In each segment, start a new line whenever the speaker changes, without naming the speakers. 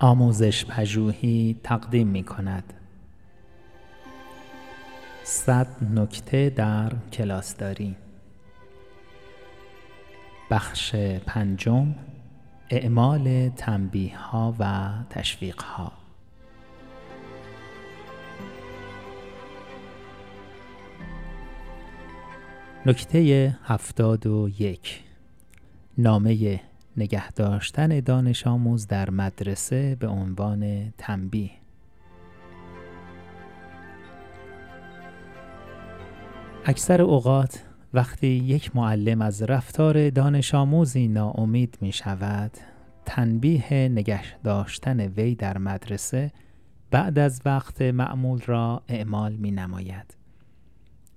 آموزش پژوهی تقدیم می کند صد نکته در کلاسداری بخش پنجم اعمال تنبیه ها و تشویق ها نکته هفتاد و یک نامه نگه داشتن دانش آموز در مدرسه به عنوان تنبیه اکثر اوقات وقتی یک معلم از رفتار دانش آموزی ناامید می شود تنبیه نگه داشتن وی در مدرسه بعد از وقت معمول را اعمال می نماید.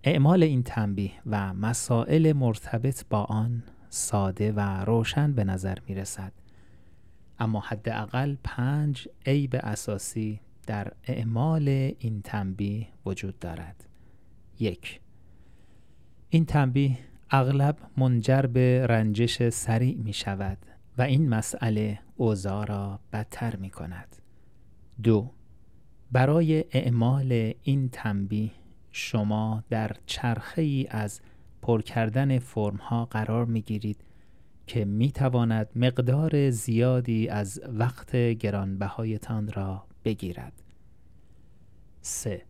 اعمال این تنبیه و مسائل مرتبط با آن ساده و روشن به نظر می رسد. اما حداقل پنج عیب اساسی در اعمال این تنبیه وجود دارد. یک این تنبیه اغلب منجر به رنجش سریع می شود و این مسئله اوضاع را بدتر می کند. دو برای اعمال این تنبیه شما در چرخه ای از پر کردن فرم ها قرار می گیرید که می تواند مقدار زیادی از وقت گرانبهایتان را بگیرد. 3.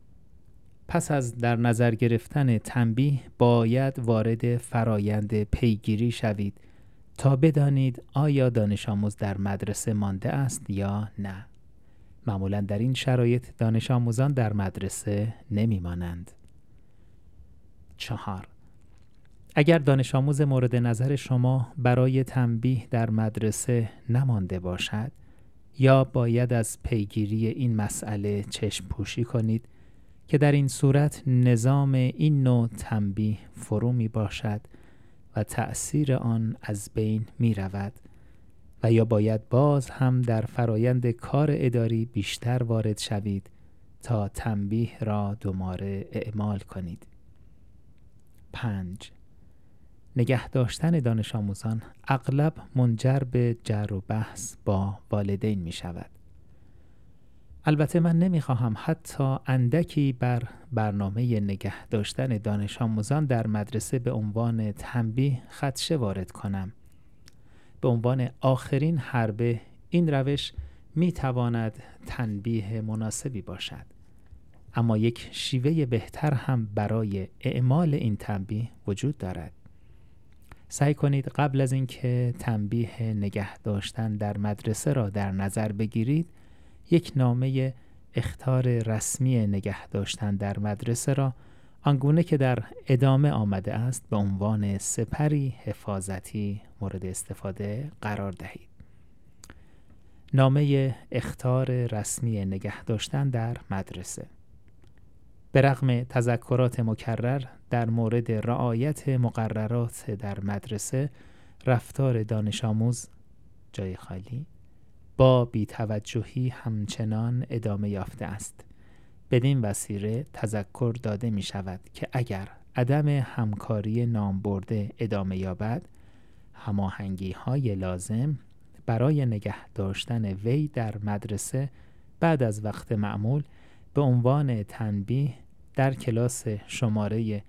پس از در نظر گرفتن تنبیه باید وارد فرایند پیگیری شوید تا بدانید آیا دانش آموز در مدرسه مانده است یا نه. معمولا در این شرایط دانش آموزان در مدرسه نمی مانند. چهار اگر دانش آموز مورد نظر شما برای تنبیه در مدرسه نمانده باشد یا باید از پیگیری این مسئله چشم پوشی کنید که در این صورت نظام این نوع تنبیه فرو می باشد و تأثیر آن از بین می رود و یا باید باز هم در فرایند کار اداری بیشتر وارد شوید تا تنبیه را دوباره اعمال کنید. 5. نگه داشتن دانش آموزان اغلب منجر به جر و بحث با والدین می شود. البته من نمی خواهم حتی اندکی بر برنامه نگه داشتن دانش آموزان در مدرسه به عنوان تنبیه خدشه وارد کنم. به عنوان آخرین حربه این روش می تواند تنبیه مناسبی باشد. اما یک شیوه بهتر هم برای اعمال این تنبیه وجود دارد. سعی کنید قبل از اینکه تنبیه نگه داشتن در مدرسه را در نظر بگیرید یک نامه اختار رسمی نگه داشتن در مدرسه را آنگونه که در ادامه آمده است به عنوان سپری حفاظتی مورد استفاده قرار دهید. نامه اختار رسمی نگه داشتن در مدرسه به رغم تذکرات مکرر در مورد رعایت مقررات در مدرسه رفتار دانش آموز جای خالی با بیتوجهی همچنان ادامه یافته است. بدین وسیله تذکر داده می شود که اگر عدم همکاری نامبرده ادامه یابد هماهنگی های لازم برای نگه داشتن وی در مدرسه بعد از وقت معمول به عنوان تنبیه در کلاس شماره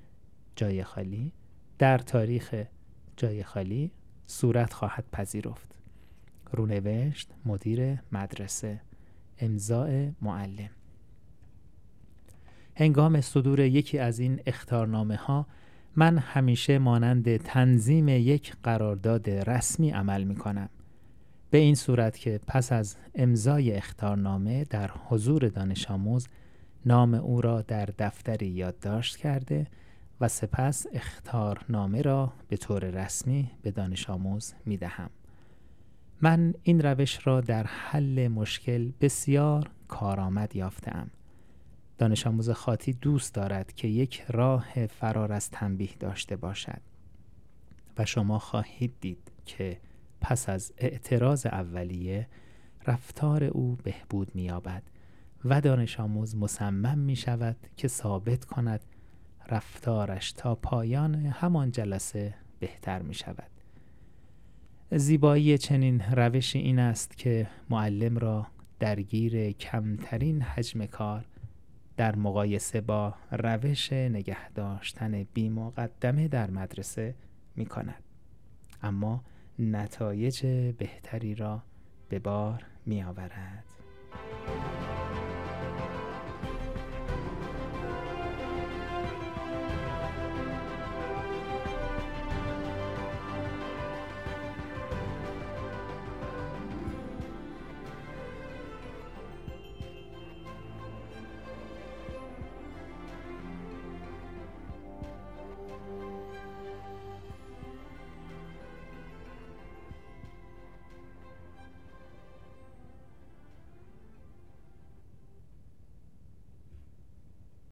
جای خالی در تاریخ جای خالی صورت خواهد پذیرفت رونوشت مدیر مدرسه امضاع معلم هنگام صدور یکی از این اختارنامه ها من همیشه مانند تنظیم یک قرارداد رسمی عمل می کنم. به این صورت که پس از امضای اختارنامه در حضور دانش آموز نام او را در دفتری یادداشت کرده و سپس اختارنامه را به طور رسمی به دانش آموز می دهم. من این روش را در حل مشکل بسیار کارآمد یافتم. دانش آموز خاطی دوست دارد که یک راه فرار از تنبیه داشته باشد و شما خواهید دید که پس از اعتراض اولیه رفتار او بهبود می‌یابد و دانش آموز مصمم می شود که ثابت کند رفتارش تا پایان همان جلسه بهتر می شود. زیبایی چنین روشی این است که معلم را درگیر کمترین حجم کار در مقایسه با روش نگه داشتن بیمقدمه در مدرسه می کند. اما نتایج بهتری را به بار می آورد.